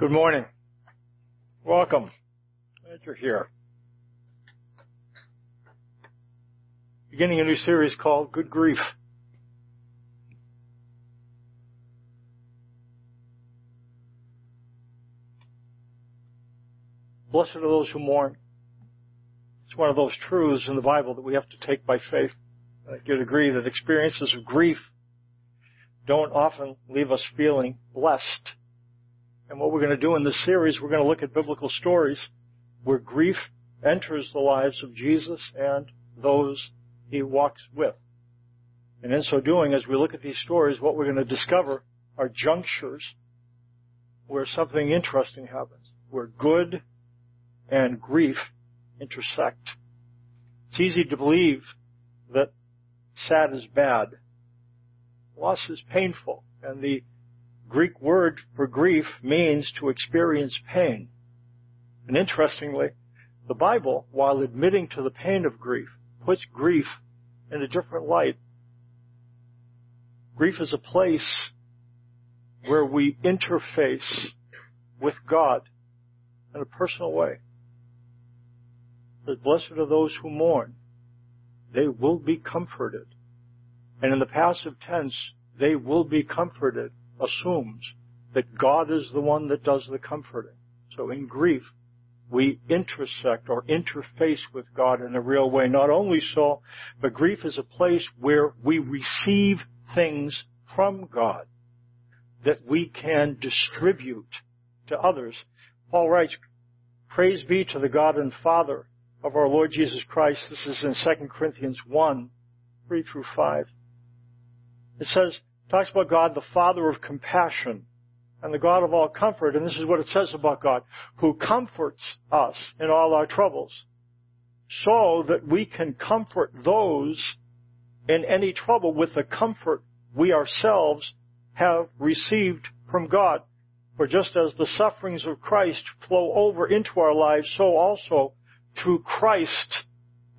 Good morning. Welcome. Glad you're here. Beginning a new series called Good Grief. Blessed are those who mourn. It's one of those truths in the Bible that we have to take by faith. I think you'd agree that experiences of grief don't often leave us feeling blessed. And what we're going to do in this series, we're going to look at biblical stories where grief enters the lives of Jesus and those he walks with. And in so doing, as we look at these stories, what we're going to discover are junctures where something interesting happens, where good and grief intersect. It's easy to believe that sad is bad. Loss is painful. And the Greek word for grief means to experience pain. And interestingly, the Bible, while admitting to the pain of grief, puts grief in a different light. Grief is a place where we interface with God in a personal way that blessed are those who mourn. They will be comforted. And in the passive tense, they will be comforted assumes that God is the one that does the comforting. So in grief, we intersect or interface with God in a real way. Not only so, but grief is a place where we receive things from God that we can distribute to others. Paul writes, Praise be to the God and Father of our Lord Jesus Christ. This is in 2 Corinthians 1, 3 through 5. It says, talks about God, the Father of compassion and the God of all comfort. And this is what it says about God, who comforts us in all our troubles so that we can comfort those in any trouble with the comfort we ourselves have received from God. For just as the sufferings of Christ flow over into our lives, so also through Christ,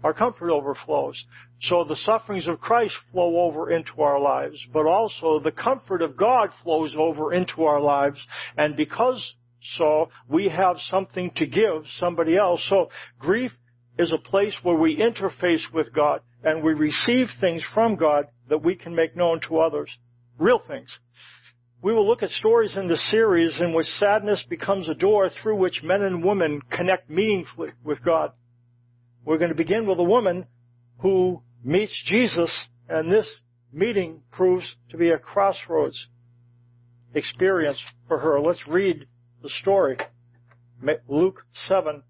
our comfort overflows. So the sufferings of Christ flow over into our lives, but also the comfort of God flows over into our lives. And because so, we have something to give somebody else. So grief is a place where we interface with God and we receive things from God that we can make known to others. Real things. We will look at stories in this series in which sadness becomes a door through which men and women connect meaningfully with God. We're going to begin with a woman who meets Jesus, and this meeting proves to be a crossroads experience for her. Let's read the story. Luke 7,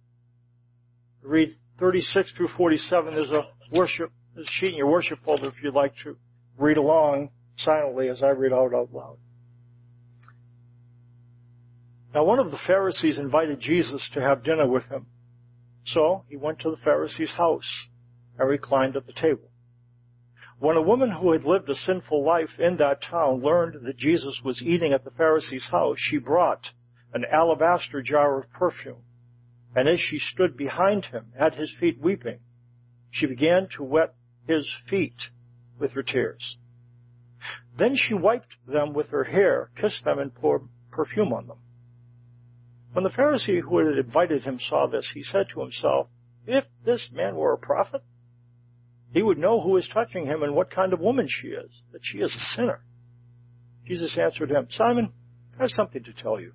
read 36 through 47. There's a worship, a sheet in your worship folder if you'd like to read along silently as I read out out loud. Now one of the Pharisees invited Jesus to have dinner with him. So he went to the Pharisee's house and reclined at the table. When a woman who had lived a sinful life in that town learned that Jesus was eating at the Pharisee's house, she brought an alabaster jar of perfume. And as she stood behind him at his feet weeping, she began to wet his feet with her tears. Then she wiped them with her hair, kissed them, and poured perfume on them. When the Pharisee who had invited him saw this, he said to himself, If this man were a prophet, he would know who is touching him and what kind of woman she is, that she is a sinner. Jesus answered him, Simon, I have something to tell you.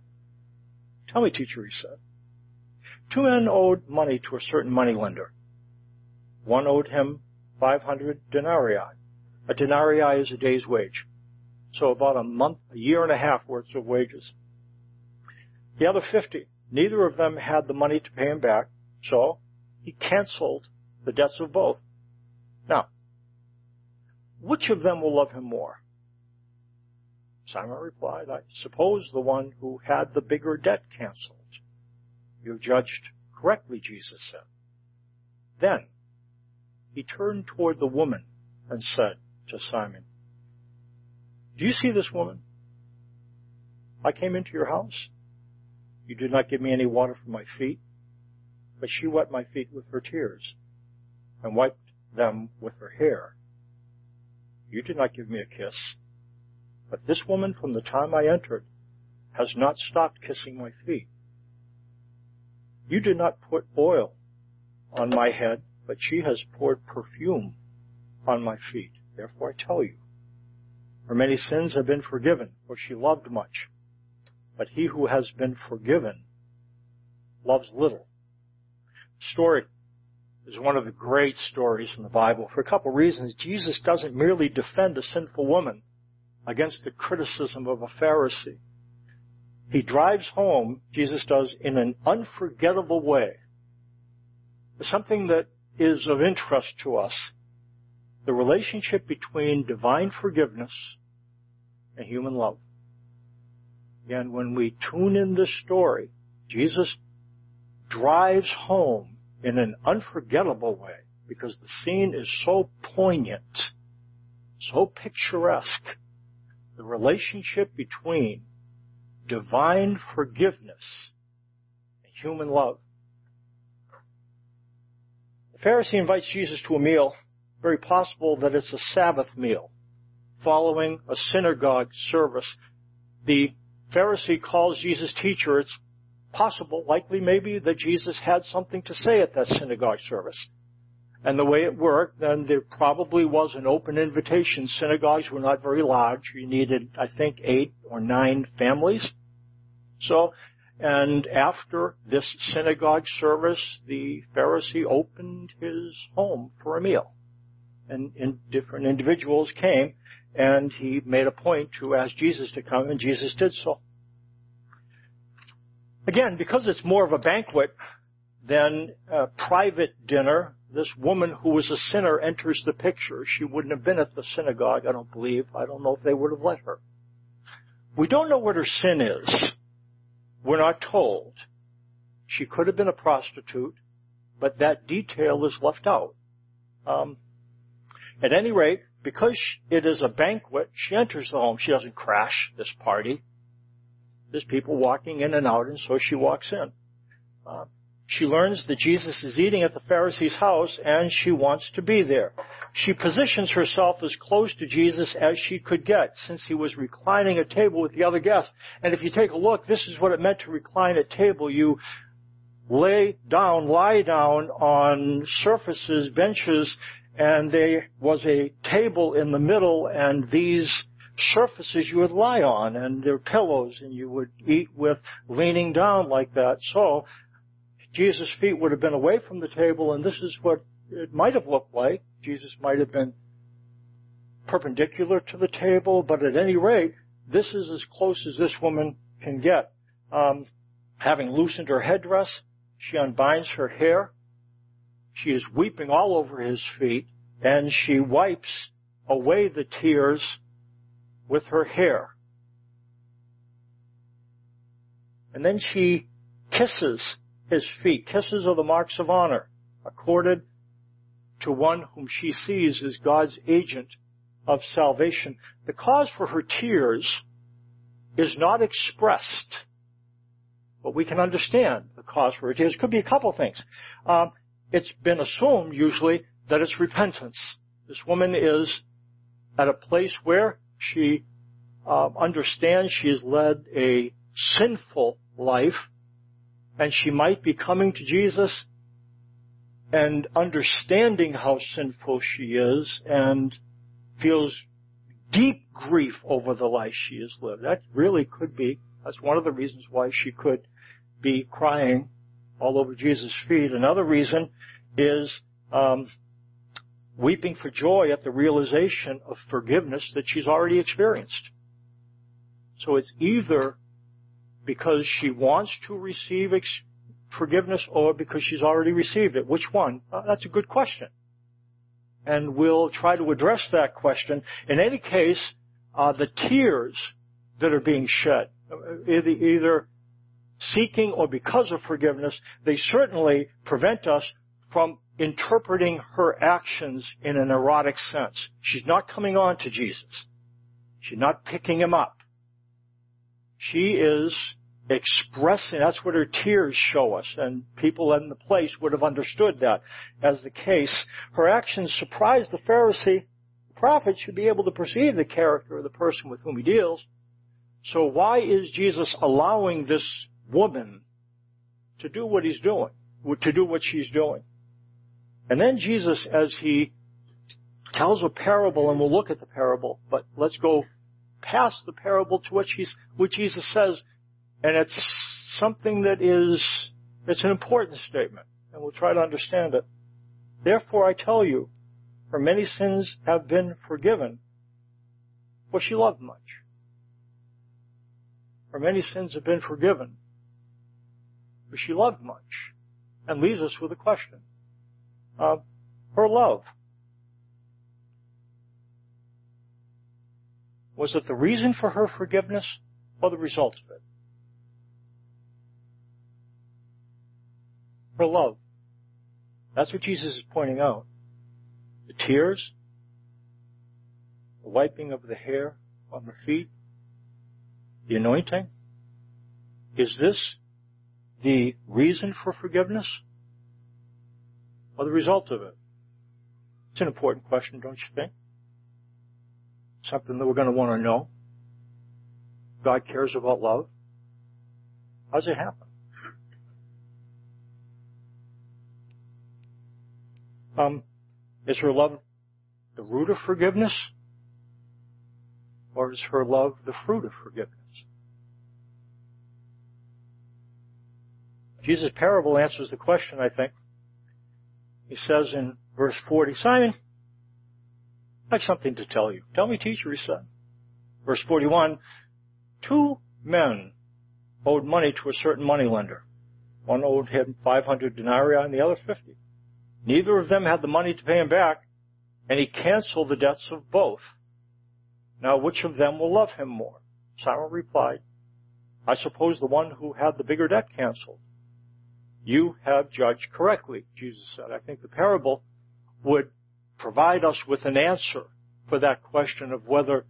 Tell me, teacher, he said. Two men owed money to a certain moneylender. One owed him 500 denarii. A denarii is a day's wage. So about a month, a year and a half worth of wages. The other 50. Neither of them had the money to pay him back, so he canceled the debts of both. Now, which of them will love him more? Simon replied, I suppose the one who had the bigger debt canceled. You judged correctly, Jesus said. Then he turned toward the woman and said to Simon, Do you see this woman? I came into your house. You did not give me any water for my feet, but she wet my feet with her tears and wiped them with her hair. You did not give me a kiss, but this woman from the time I entered has not stopped kissing my feet. You did not put oil on my head, but she has poured perfume on my feet. Therefore I tell you, her many sins have been forgiven, for she loved much. But he who has been forgiven loves little. Story is one of the great stories in the Bible for a couple of reasons. Jesus doesn't merely defend a sinful woman against the criticism of a Pharisee. He drives home, Jesus does, in an unforgettable way. Something that is of interest to us. The relationship between divine forgiveness and human love. Again, when we tune in this story, Jesus drives home in an unforgettable way because the scene is so poignant, so picturesque. The relationship between divine forgiveness and human love. The Pharisee invites Jesus to a meal, very possible that it's a Sabbath meal, following a synagogue service. The Pharisee calls Jesus teacher. It's possible, likely maybe, that Jesus had something to say at that synagogue service. And the way it worked, then there probably was an open invitation. Synagogues were not very large. You needed, I think, eight or nine families. So, and after this synagogue service, the Pharisee opened his home for a meal. And, and different individuals came, and he made a point to ask Jesus to come, and Jesus did so. Again, because it's more of a banquet than a private dinner, this woman who was a sinner enters the picture. She wouldn't have been at the synagogue, I don't believe. I don't know if they would have let her. We don't know what her sin is. We're not told. She could have been a prostitute, but that detail is left out. Um, at any rate, because it is a banquet, she enters the home. She doesn't crash this party. There's people walking in and out, and so she walks in. Uh, she learns that Jesus is eating at the Pharisee's house, and she wants to be there. She positions herself as close to Jesus as she could get, since he was reclining at table with the other guests. And if you take a look, this is what it meant to recline at table. You lay down, lie down on surfaces, benches, and there was a table in the middle, and these surfaces you would lie on and their pillows and you would eat with leaning down like that. So Jesus' feet would have been away from the table and this is what it might have looked like. Jesus might have been perpendicular to the table, but at any rate, this is as close as this woman can get. Um, having loosened her headdress, she unbinds her hair. She is weeping all over his feet and she wipes away the tears with her hair. And then she kisses his feet. Kisses are the marks of honor accorded to one whom she sees as God's agent of salvation. The cause for her tears is not expressed, but we can understand the cause for her tears. Could be a couple things. Um, it's been assumed usually that it's repentance. This woman is at a place where she uh, understands she has led a sinful life and she might be coming to Jesus and understanding how sinful she is and feels deep grief over the life she has lived. That really could be, that's one of the reasons why she could be crying all over Jesus' feet. Another reason is um, weeping for joy at the realization of forgiveness that she's already experienced. So it's either because she wants to receive ex- forgiveness or because she's already received it. Which one? Uh, that's a good question. And we'll try to address that question. In any case, uh, the tears that are being shed, uh, either, either seeking or because of forgiveness, they certainly prevent us from interpreting her actions in an erotic sense. She's not coming on to Jesus. She's not picking him up. She is expressing, that's what her tears show us, and people in the place would have understood that as the case. Her actions surprised the Pharisee. The prophet should be able to perceive the character of the person with whom he deals. So why is Jesus allowing this woman to do what he's doing, to do what she's doing? And then Jesus, as he tells a parable, and we'll look at the parable, but let's go past the parable to what, what Jesus says, and it's something that is, it's an important statement, and we'll try to understand it. Therefore I tell you, for many sins have been forgiven, for she loved much. For many sins have been forgiven, for she loved much. And leaves us with a question. Uh, her love. Was it the reason for her forgiveness or the result of it? Her love. That's what Jesus is pointing out. The tears, the wiping of the hair on the feet, the anointing. Is this the reason for forgiveness or the result of it? It's an important question, don't you think? Something that we're going to want to know. God cares about love. How does it happen? Um, is her love the root of forgiveness? Or is her love the fruit of forgiveness? Jesus' parable answers the question, I think. He says in verse 40, Simon, I have something to tell you. Tell me, teacher, he said. Verse 41, two men owed money to a certain moneylender. One owed him 500 denarii and the other 50. Neither of them had the money to pay him back, and he canceled the debts of both. Now which of them will love him more? Simon replied, I suppose the one who had the bigger debt canceled. You have judged correctly, Jesus said. I think the parable would provide us with an answer for that question of whether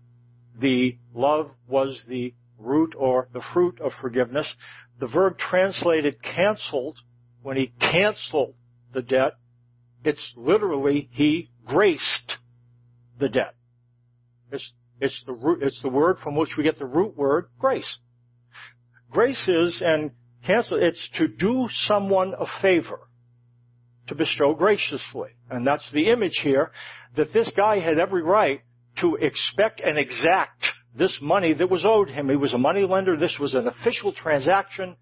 the love was the root or the fruit of forgiveness. The verb translated canceled, when he canceled the debt, it's literally he graced the debt. It's, it's the root, it's the word from which we get the root word grace. Grace is, and cancel, it's to do someone a favor to bestow graciously. And that's the image here, that this guy had every right to expect and exact this money that was owed him. He was a money lender. This was an official transaction.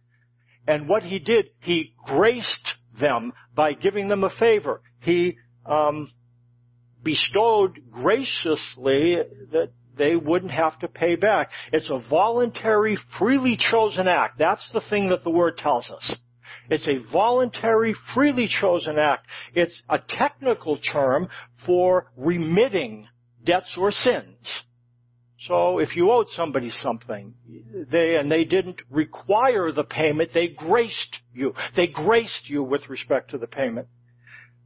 And what he did, he graced them by giving them a favor. He um, bestowed graciously that they wouldn't have to pay back. It's a voluntary, freely chosen act. That's the thing that the word tells us. It's a voluntary, freely chosen act. It's a technical term for remitting debts or sins. So if you owed somebody something, they, and they didn't require the payment, they graced you. They graced you with respect to the payment.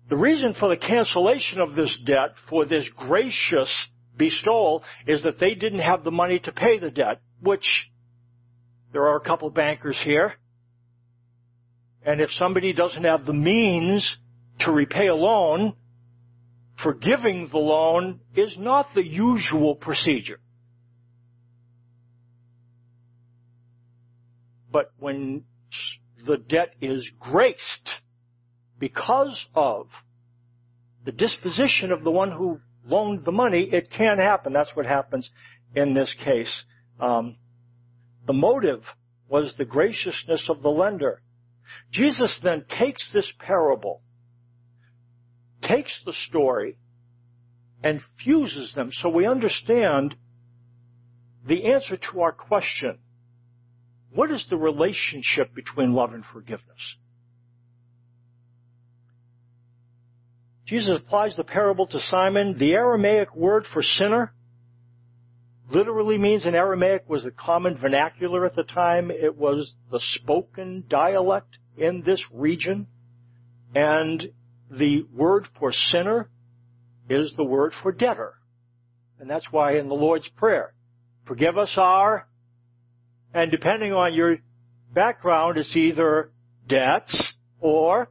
The reason for the cancellation of this debt, for this gracious bestowal, is that they didn't have the money to pay the debt, which there are a couple bankers here. And if somebody doesn't have the means to repay a loan, forgiving the loan is not the usual procedure. But when the debt is graced because of the disposition of the one who loaned the money, it can happen. That's what happens in this case. Um, the motive was the graciousness of the lender. Jesus then takes this parable, takes the story, and fuses them so we understand the answer to our question. What is the relationship between love and forgiveness? Jesus applies the parable to Simon. The Aramaic word for sinner literally means in Aramaic was the common vernacular at the time. It was the spoken dialect in this region. And the word for sinner is the word for debtor. And that's why in the Lord's Prayer, forgive us our, and depending on your background, it's either debts or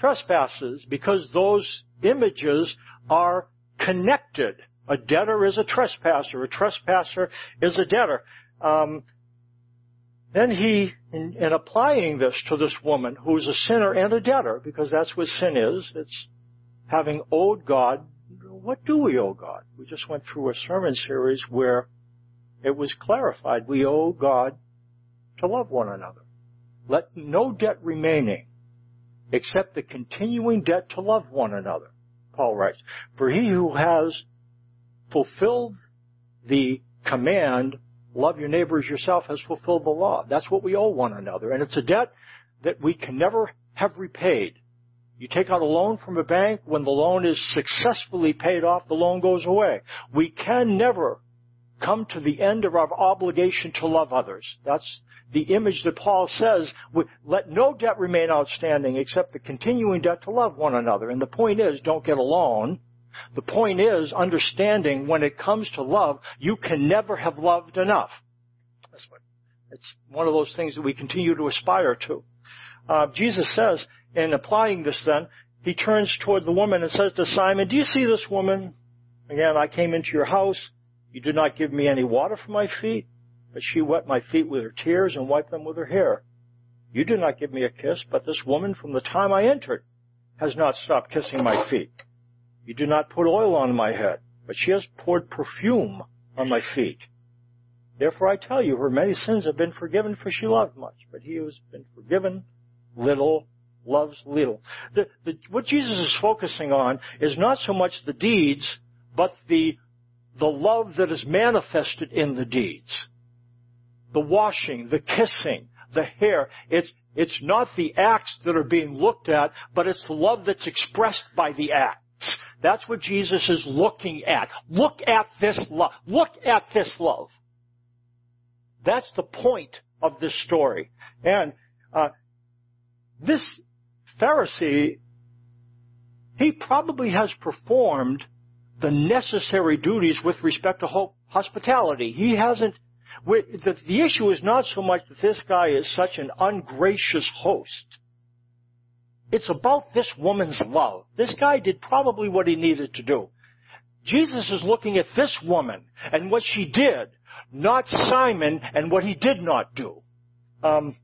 trespasses because those images are connected. A debtor is a trespasser. A trespasser is a debtor. um, then he, in, in applying this to this woman who's a sinner and a debtor, because that's what sin is, it's having owed God. What do we owe God? We just went through a sermon series where it was clarified we owe God to love one another. Let no debt remaining except the continuing debt to love one another. Paul writes, for he who has fulfilled the command, love your neighbor as yourself, has fulfilled the law. That's what we owe one another. And it's a debt that we can never have repaid. You take out a loan from a bank, when the loan is successfully paid off, the loan goes away. We can never come to the end of our obligation to love others. That's the image that Paul says, let no debt remain outstanding except the continuing debt to love one another. And the point is, don't get alone. The point is, understanding when it comes to love, you can never have loved enough. That's what, it's one of those things that we continue to aspire to. Uh, Jesus says, in applying this then, he turns toward the woman and says to Simon, do you see this woman? Again, I came into your house. You did not give me any water for my feet, but she wet my feet with her tears and wiped them with her hair. You did not give me a kiss, but this woman from the time I entered has not stopped kissing my feet. You did not put oil on my head, but she has poured perfume on my feet. Therefore I tell you, her many sins have been forgiven, for she loved much. But he who has been forgiven little loves little. The, the, what Jesus is focusing on is not so much the deeds, but the the love that is manifested in the deeds. The washing, the kissing, the hair. It's, it's not the acts that are being looked at, but it's the love that's expressed by the acts. That's what Jesus is looking at. Look at this love. Look at this love. That's the point of this story. And uh, this Pharisee, he probably has performed the necessary duties with respect to hospitality. He hasn't, the, the issue is not so much that this guy is such an ungracious host. It's about this woman's love. This guy did probably what he needed to do. Jesus is looking at this woman and what she did, not Simon and what he did not do. Um,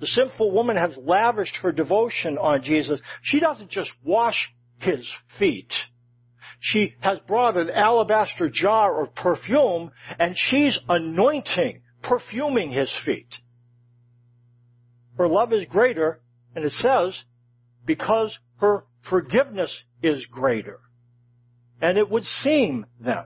the sinful woman has lavished her devotion on Jesus. She doesn't just wash his feet she has brought an alabaster jar of perfume and she's anointing, perfuming his feet. Her love is greater, and it says, because her forgiveness is greater. And it would seem then,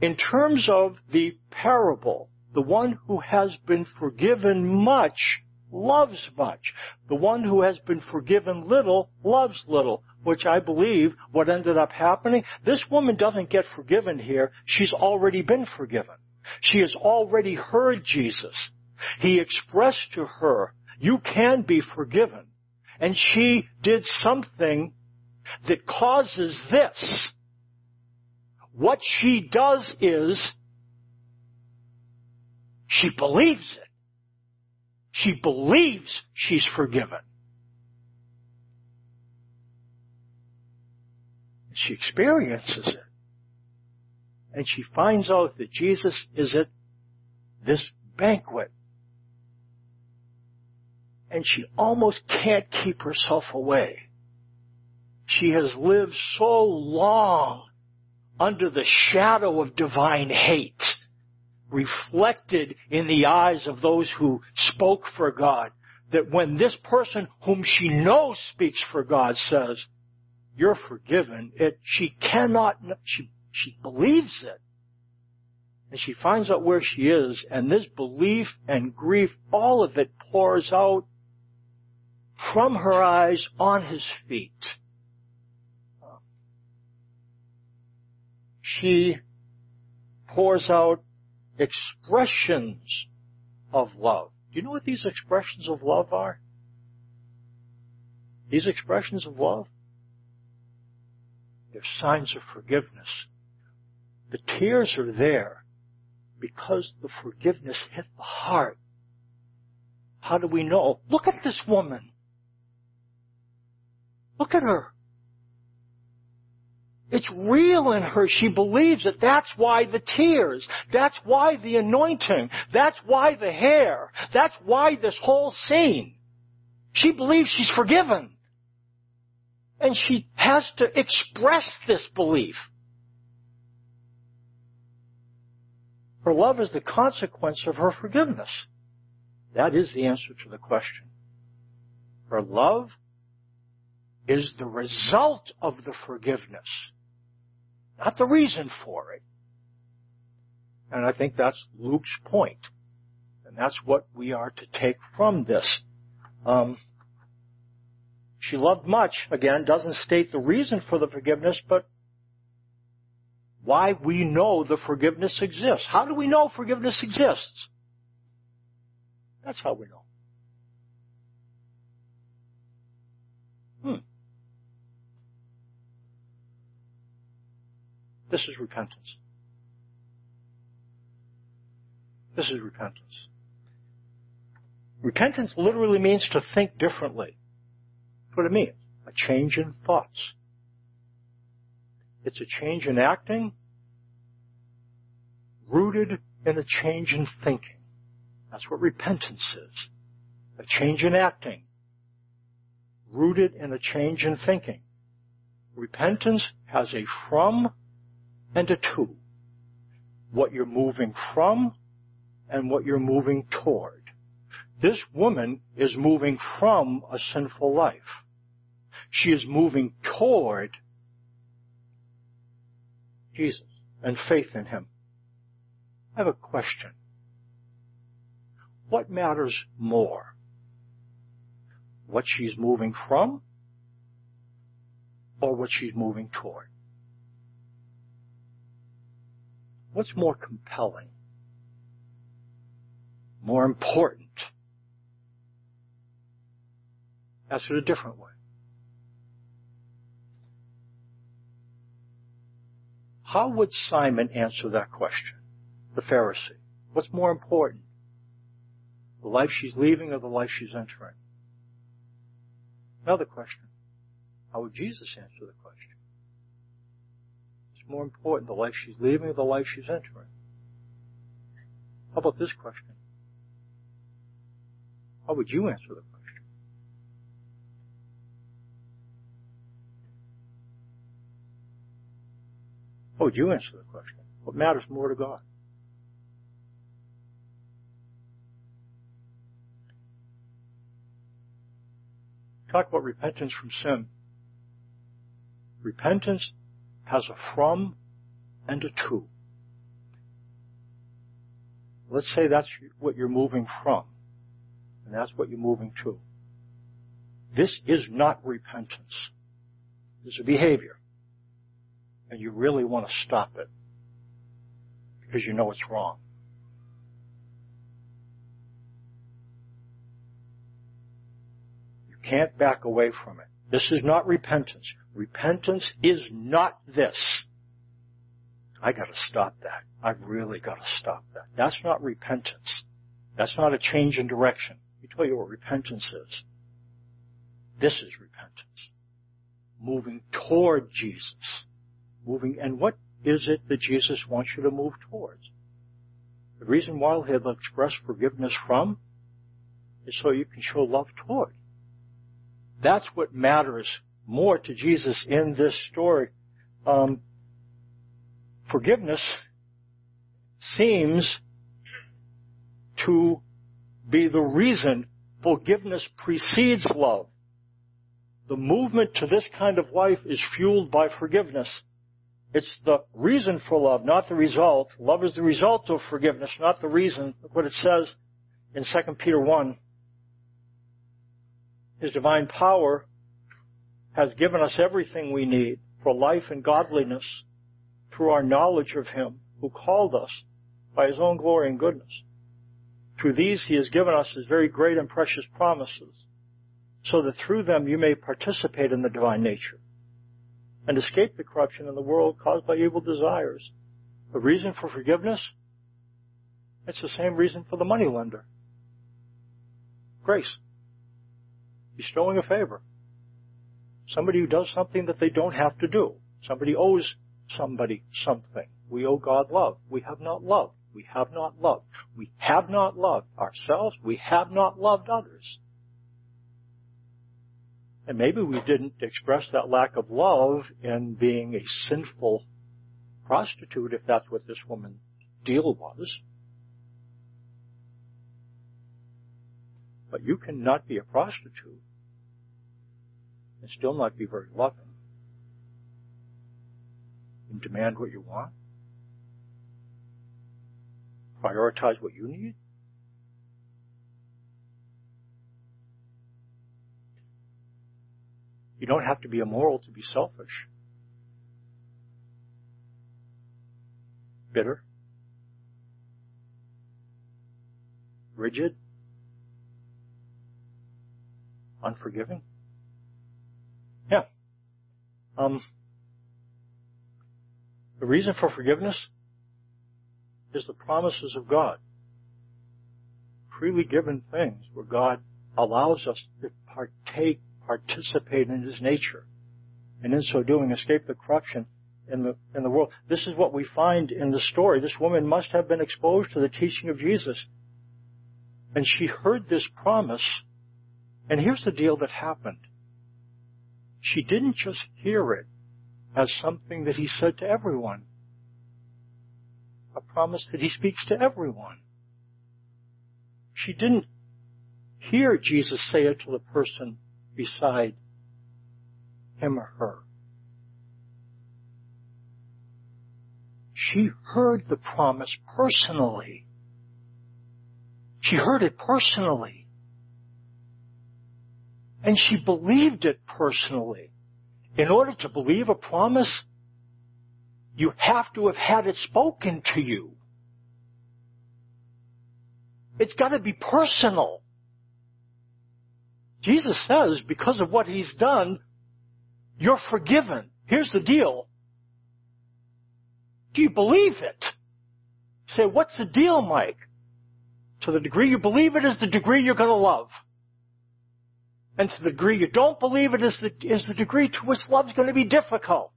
in terms of the parable, the one who has been forgiven much loves much. The one who has been forgiven little loves little which I believe what ended up happening, this woman doesn't get forgiven here. She's already been forgiven. She has already heard Jesus. He expressed to her, you can be forgiven. And she did something that causes this. What she does is, she believes it. She believes she's forgiven. She experiences it. And she finds out that Jesus is at this banquet. And she almost can't keep herself away. She has lived so long under the shadow of divine hate, reflected in the eyes of those who spoke for God, that when this person whom she knows speaks for God says, you're forgiven. It, she cannot, she, she believes it. And she finds out where she is, and this belief and grief, all of it pours out from her eyes on his feet. She pours out expressions of love. Do you know what these expressions of love are? These expressions of love? They're signs of forgiveness. The tears are there because the forgiveness hit the heart. How do we know? Look at this woman. Look at her. It's real in her. She believes it. That's why the tears. That's why the anointing. That's why the hair. That's why this whole scene. She believes she's forgiven. And she has to express this belief. Her love is the consequence of her forgiveness. That is the answer to the question. Her love is the result of the forgiveness not the reason for it. And I think that's Luke's point. And that's what we are to take from this. Um, she loved much, again, doesn't state the reason for the forgiveness, but why we know the forgiveness exists. How do we know forgiveness exists? That's how we know. Hmm. This is repentance. This is repentance. Repentance literally means to think differently. That's what it means. A change in thoughts. It's a change in acting rooted in a change in thinking. That's what repentance is. A change in acting rooted in a change in thinking. Repentance has a from and a to. What you're moving from and what you're moving toward. This woman is moving from a sinful life. She is moving toward Jesus and faith in Him. I have a question. What matters more? What she's moving from or what she's moving toward? What's more compelling? More important? Ask it a different way. How would Simon answer that question? The Pharisee. What's more important? The life she's leaving or the life she's entering? Another question. How would Jesus answer the question? More important, the life she's leaving or the life she's entering? How about this question? How would you answer the question? How would you answer the question? What matters more to God? Talk about repentance from sin. Repentance has a from and a to. Let's say that's what you're moving from, and that's what you're moving to. This is not repentance. This is a behavior. And you really want to stop it because you know it's wrong. You can't back away from it. This is not repentance. Repentance is not this. I gotta stop that. I've really gotta stop that. That's not repentance. That's not a change in direction. Let me tell you what repentance is. This is repentance. Moving toward Jesus. Moving, and what is it that Jesus wants you to move towards? The reason why he'll express forgiveness from is so you can show love toward. That's what matters more to Jesus in this story. Um, forgiveness seems to be the reason forgiveness precedes love. The movement to this kind of life is fueled by forgiveness. It's the reason for love, not the result. Love is the result of forgiveness, not the reason. Look what it says in 2 Peter 1. His divine power has given us everything we need for life and godliness through our knowledge of Him who called us by His own glory and goodness. Through these He has given us His very great and precious promises, so that through them you may participate in the divine nature and escape the corruption in the world caused by evil desires. The reason for forgiveness? It's the same reason for the moneylender. Grace bestowing a favor. Somebody who does something that they don't have to do. Somebody owes somebody something. We owe God love. We have not loved. We have not loved. We have not loved ourselves. We have not loved others. And maybe we didn't express that lack of love in being a sinful prostitute, if that's what this woman's deal was. But you cannot be a prostitute and still not be very loving and demand what you want. Prioritize what you need. You don't have to be immoral to be selfish. Bitter. Rigid. Unforgiving. Yeah. Um, the reason for forgiveness is the promises of God. Freely given things where God allows us to partake, participate in His nature, and in so doing escape the corruption in the, in the world. This is what we find in the story. This woman must have been exposed to the teaching of Jesus. And she heard this promise. And here's the deal that happened. She didn't just hear it as something that he said to everyone a promise that he speaks to everyone. She didn't hear Jesus say it to the person beside him or her. She heard the promise personally. She heard it personally. And she believed it personally. In order to believe a promise, you have to have had it spoken to you. It's got to be personal. Jesus says, because of what he's done, you're forgiven. Here's the deal. Do you believe it? Say, what's the deal, Mike? To the degree you believe it is the degree you're going to love. And to the degree you don't believe it is the, is the degree to which love's going to be difficult.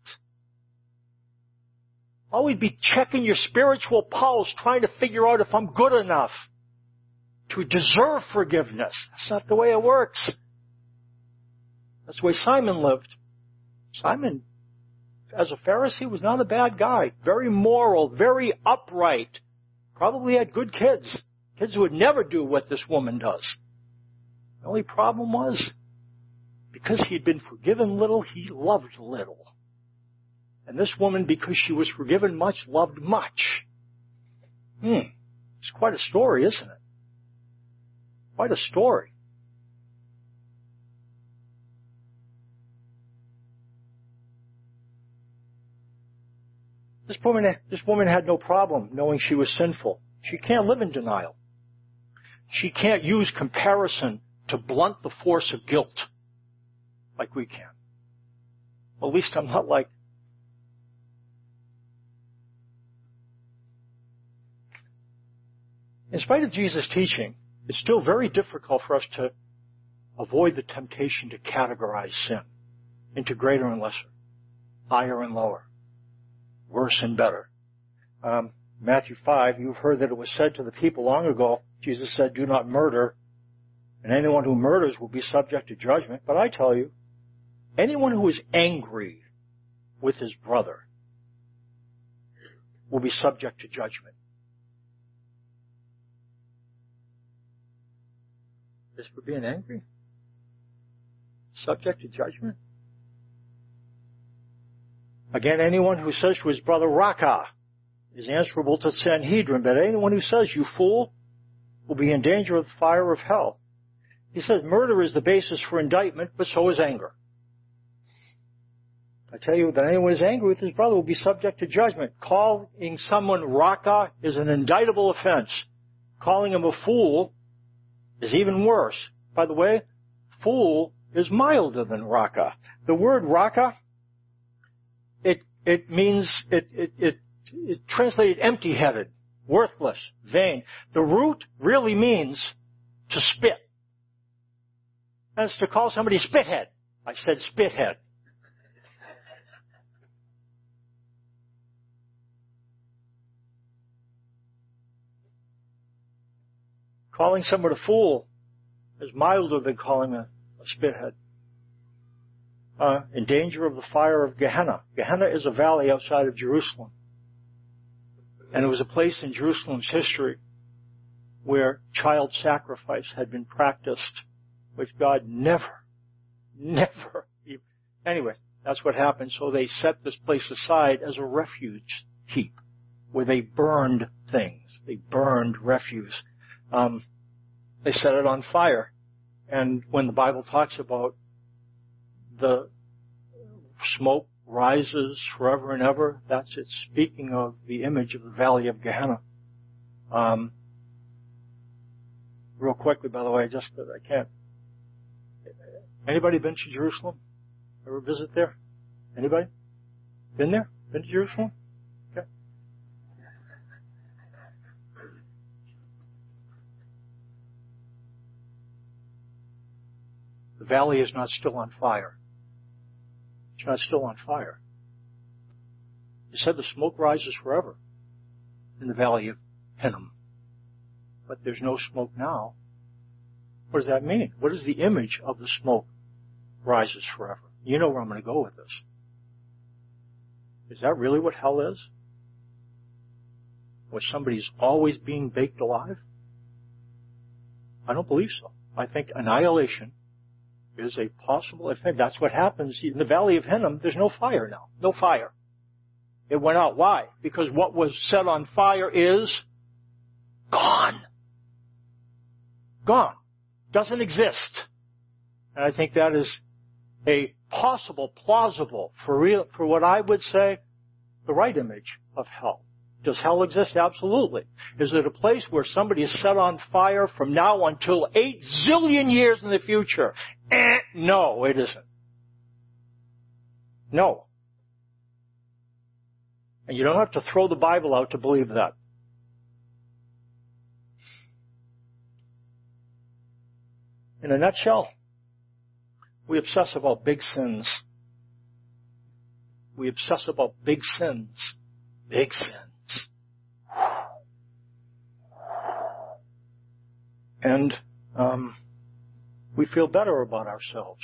Always be checking your spiritual pulse, trying to figure out if I'm good enough to deserve forgiveness. That's not the way it works. That's the way Simon lived. Simon, as a Pharisee, was not a bad guy. Very moral, very upright. Probably had good kids. Kids who would never do what this woman does. The only problem was, because he'd been forgiven little, he loved little. And this woman, because she was forgiven much, loved much. Hmm. It's quite a story, isn't it? Quite a story. This woman, this woman had no problem knowing she was sinful. She can't live in denial. She can't use comparison to blunt the force of guilt like we can. At least I'm not like In spite of Jesus' teaching, it's still very difficult for us to avoid the temptation to categorize sin into greater and lesser, higher and lower, worse and better. Um, Matthew 5, you've heard that it was said to the people long ago, Jesus said, do not murder, and anyone who murders will be subject to judgment. But I tell you, anyone who is angry with his brother will be subject to judgment. Just for being angry? Subject to judgment? Again, anyone who says to his brother, Raca, is answerable to Sanhedrin, but anyone who says, you fool, will be in danger of the fire of hell. He says murder is the basis for indictment, but so is anger. I tell you that anyone who is angry with his brother will be subject to judgment. Calling someone Raca is an indictable offense. Calling him a fool is even worse. By the way, fool is milder than raca. The word raca, it, it means, it, it, it, it translated empty-headed, worthless, vain. The root really means to spit. That's to call somebody spithead. I said spithead. calling someone a fool is milder than calling a, a spithead. Uh, in danger of the fire of Gehenna. Gehenna is a valley outside of Jerusalem. And it was a place in Jerusalem's history where child sacrifice had been practiced which God never, never, anyway, that's what happened. So they set this place aside as a refuge heap where they burned things. They burned refuse. Um, they set it on fire. And when the Bible talks about the smoke rises forever and ever, that's it speaking of the image of the valley of Gehenna. Um, real quickly, by the way, just because I can't. Anybody been to Jerusalem? Ever visit there? Anybody? Been there? Been to Jerusalem? Okay. The valley is not still on fire. It's not still on fire. He said the smoke rises forever in the valley of Hinnom. But there's no smoke now. What does that mean? What is the image of the smoke rises forever? You know where I'm going to go with this. Is that really what hell is? Where somebody's always being baked alive? I don't believe so. I think annihilation is a possible effect. That's what happens in the Valley of Hinnom. There's no fire now. No fire. It went out. Why? Because what was set on fire is gone. Gone. Doesn't exist. And I think that is a possible, plausible, for real, for what I would say, the right image of hell. Does hell exist? Absolutely. Is it a place where somebody is set on fire from now until eight zillion years in the future? Eh, no, it isn't. No. And you don't have to throw the Bible out to believe that. In a nutshell, we obsess about big sins. We obsess about big sins. Big sins. And um, we feel better about ourselves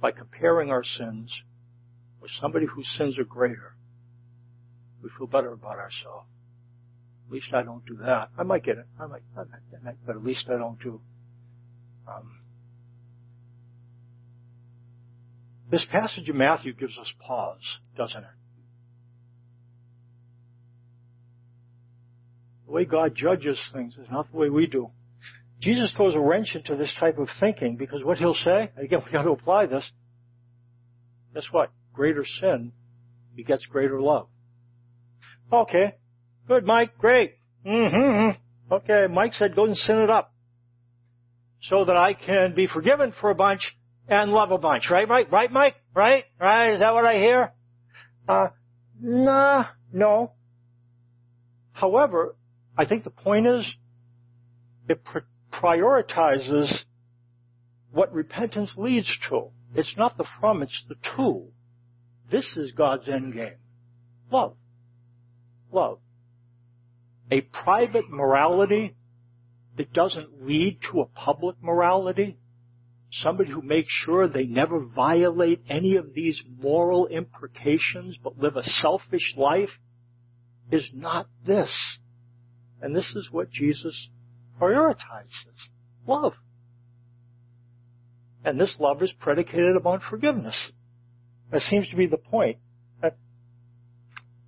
by comparing our sins with somebody whose sins are greater. We feel better about ourselves. At least I don't do that. I might get it. I might, I might, but at least I don't do. Um, This passage of Matthew gives us pause, doesn't it? The way God judges things is not the way we do. Jesus throws a wrench into this type of thinking because what he'll say, again, we got to apply this. Guess what? Greater sin begets greater love. Okay. Good, Mike. Great. Mm-hmm. Okay. Mike said go and sin it up so that I can be forgiven for a bunch and love a bunch, right? Right? Right, Mike? Right? Right? Is that what I hear? Uh, nah, no. However, I think the point is it pr- prioritizes what repentance leads to. It's not the from, it's the to. This is God's end game. Love. Love. A private morality that doesn't lead to a public morality somebody who makes sure they never violate any of these moral imprecations but live a selfish life is not this. And this is what Jesus prioritizes. Love. And this love is predicated upon forgiveness. That seems to be the point. That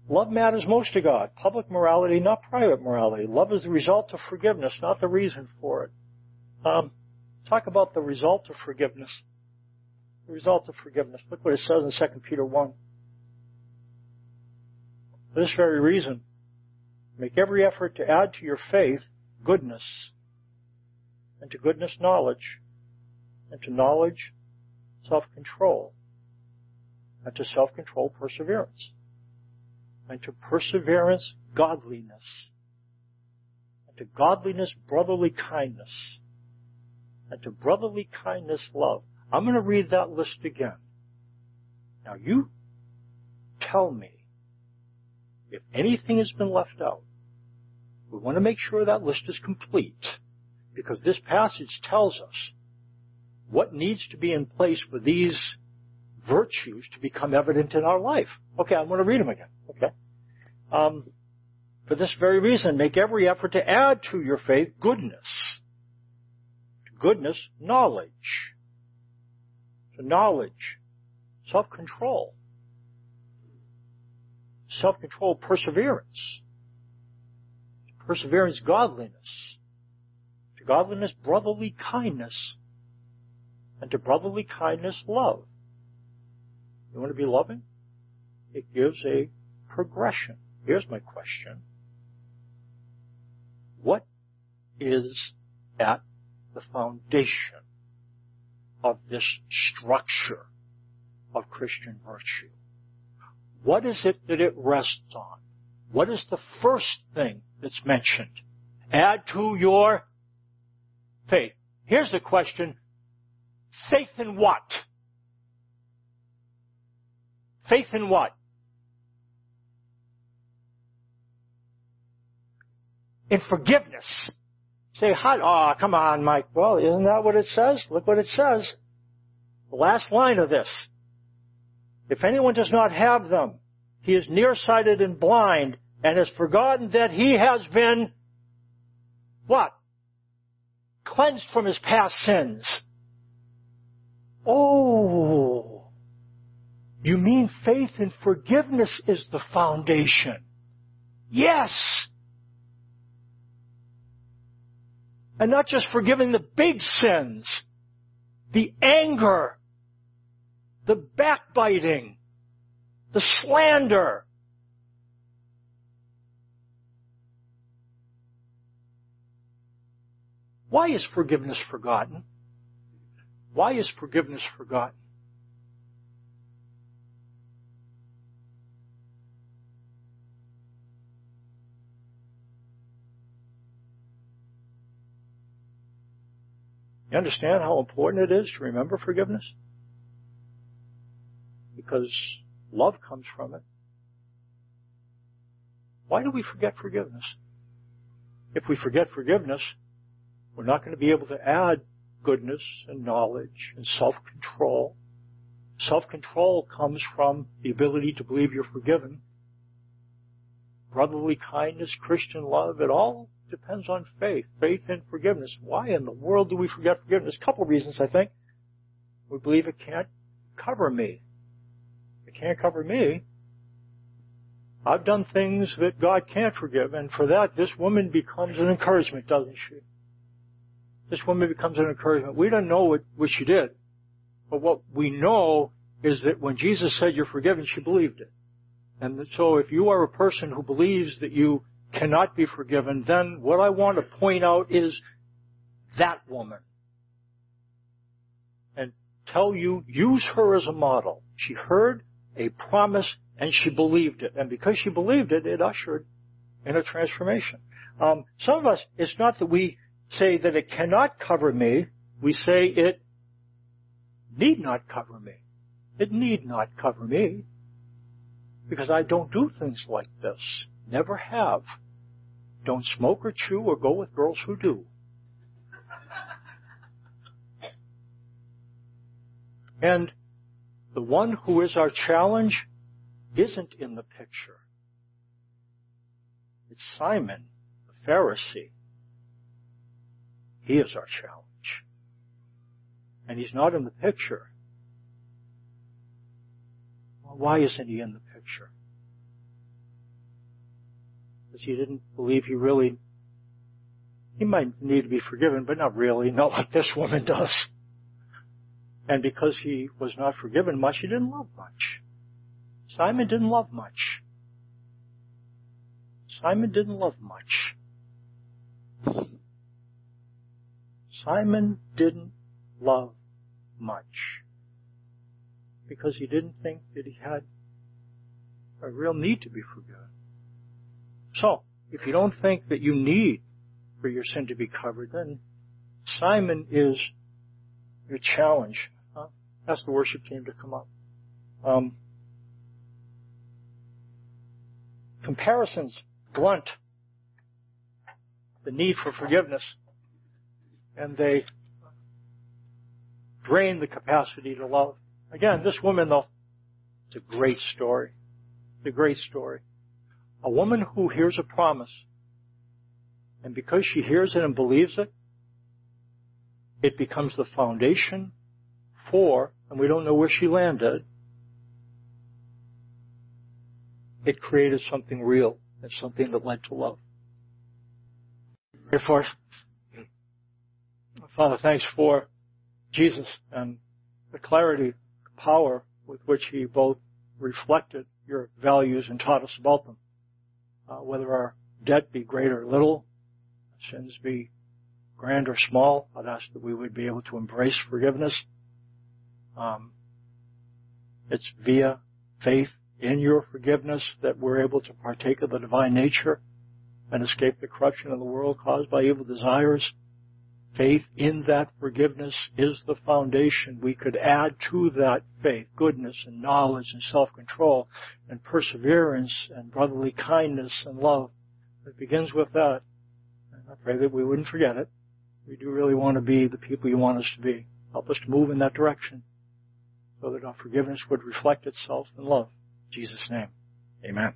love matters most to God. Public morality, not private morality. Love is the result of forgiveness, not the reason for it. Um, talk about the result of forgiveness. The result of forgiveness. Look what it says in 2 Peter 1. For this very reason, make every effort to add to your faith goodness, and to goodness knowledge, and to knowledge self-control, and to self-control perseverance, and to perseverance godliness, and to godliness brotherly kindness, and to brotherly kindness love. I'm going to read that list again. Now you tell me if anything has been left out We want to make sure that list is complete because this passage tells us what needs to be in place for these virtues to become evident in our life. Okay, I'm going to read them again. Okay. Um, for this very reason, make every effort to add to your faith goodness. Goodness, knowledge. To knowledge, self-control. Self-control, perseverance. Perseverance, godliness. To godliness, brotherly kindness. And to brotherly kindness, love. You want to be loving? It gives a progression. Here's my question. What is at the foundation of this structure of Christian virtue? What is it that it rests on? What is the first thing that's mentioned? Add to your faith. Here's the question. Faith in what? Faith in what? In forgiveness. Say, hot oh, ah, come on, Mike. Well, isn't that what it says? Look what it says. The last line of this. If anyone does not have them, he is nearsighted and blind and has forgotten that he has been what? Cleansed from his past sins. Oh, you mean faith and forgiveness is the foundation? Yes. And not just forgiving the big sins, the anger, the backbiting, the slander. Why is forgiveness forgotten? Why is forgiveness forgotten? You understand how important it is to remember forgiveness? Because love comes from it. Why do we forget forgiveness? If we forget forgiveness, we're not going to be able to add goodness and knowledge and self-control. Self-control comes from the ability to believe you're forgiven. Brotherly kindness, Christian love, it all depends on faith, faith and forgiveness. Why in the world do we forget forgiveness? A couple reasons, I think. We believe it can't cover me. It can't cover me. I've done things that God can't forgive, and for that, this woman becomes an encouragement, doesn't she? This woman becomes an encouragement. We don't know what, what she did, but what we know is that when Jesus said you're forgiven, she believed it. And so if you are a person who believes that you cannot be forgiven, then what I want to point out is that woman. And tell you, use her as a model. She heard a promise and she believed it. And because she believed it, it ushered in a transformation. Um, some of us, it's not that we say that it cannot cover me. We say it need not cover me. It need not cover me because I don't do things like this. Never have. Don't smoke or chew or go with girls who do. And the one who is our challenge isn't in the picture. It's Simon, the Pharisee. He is our challenge. And he's not in the picture. Well, why isn't he in the picture? Because he didn't believe he really, he might need to be forgiven, but not really, not like this woman does. And because he was not forgiven much, he didn't love much. Simon didn't love much. Simon didn't love much. Simon didn't love much because he didn't think that he had a real need to be forgiven. So, if you don't think that you need for your sin to be covered, then Simon is your challenge. Uh, ask the worship team to come up. Um, comparisons blunt the need for forgiveness. And they drain the capacity to love. Again, this woman though, it's a great story. It's a great story. A woman who hears a promise, and because she hears it and believes it, it becomes the foundation for, and we don't know where she landed, it created something real and something that led to love. Therefore, Father, thanks for Jesus and the clarity, power with which he both reflected your values and taught us about them. Uh, whether our debt be great or little, sins be grand or small, I'd ask that we would be able to embrace forgiveness. Um, it's via faith in your forgiveness that we're able to partake of the divine nature and escape the corruption of the world caused by evil desires. Faith in that forgiveness is the foundation. We could add to that faith goodness and knowledge and self-control and perseverance and brotherly kindness and love. It begins with that. And I pray that we wouldn't forget it. We do really want to be the people you want us to be. Help us to move in that direction so that our forgiveness would reflect itself in love. In Jesus' name. Amen.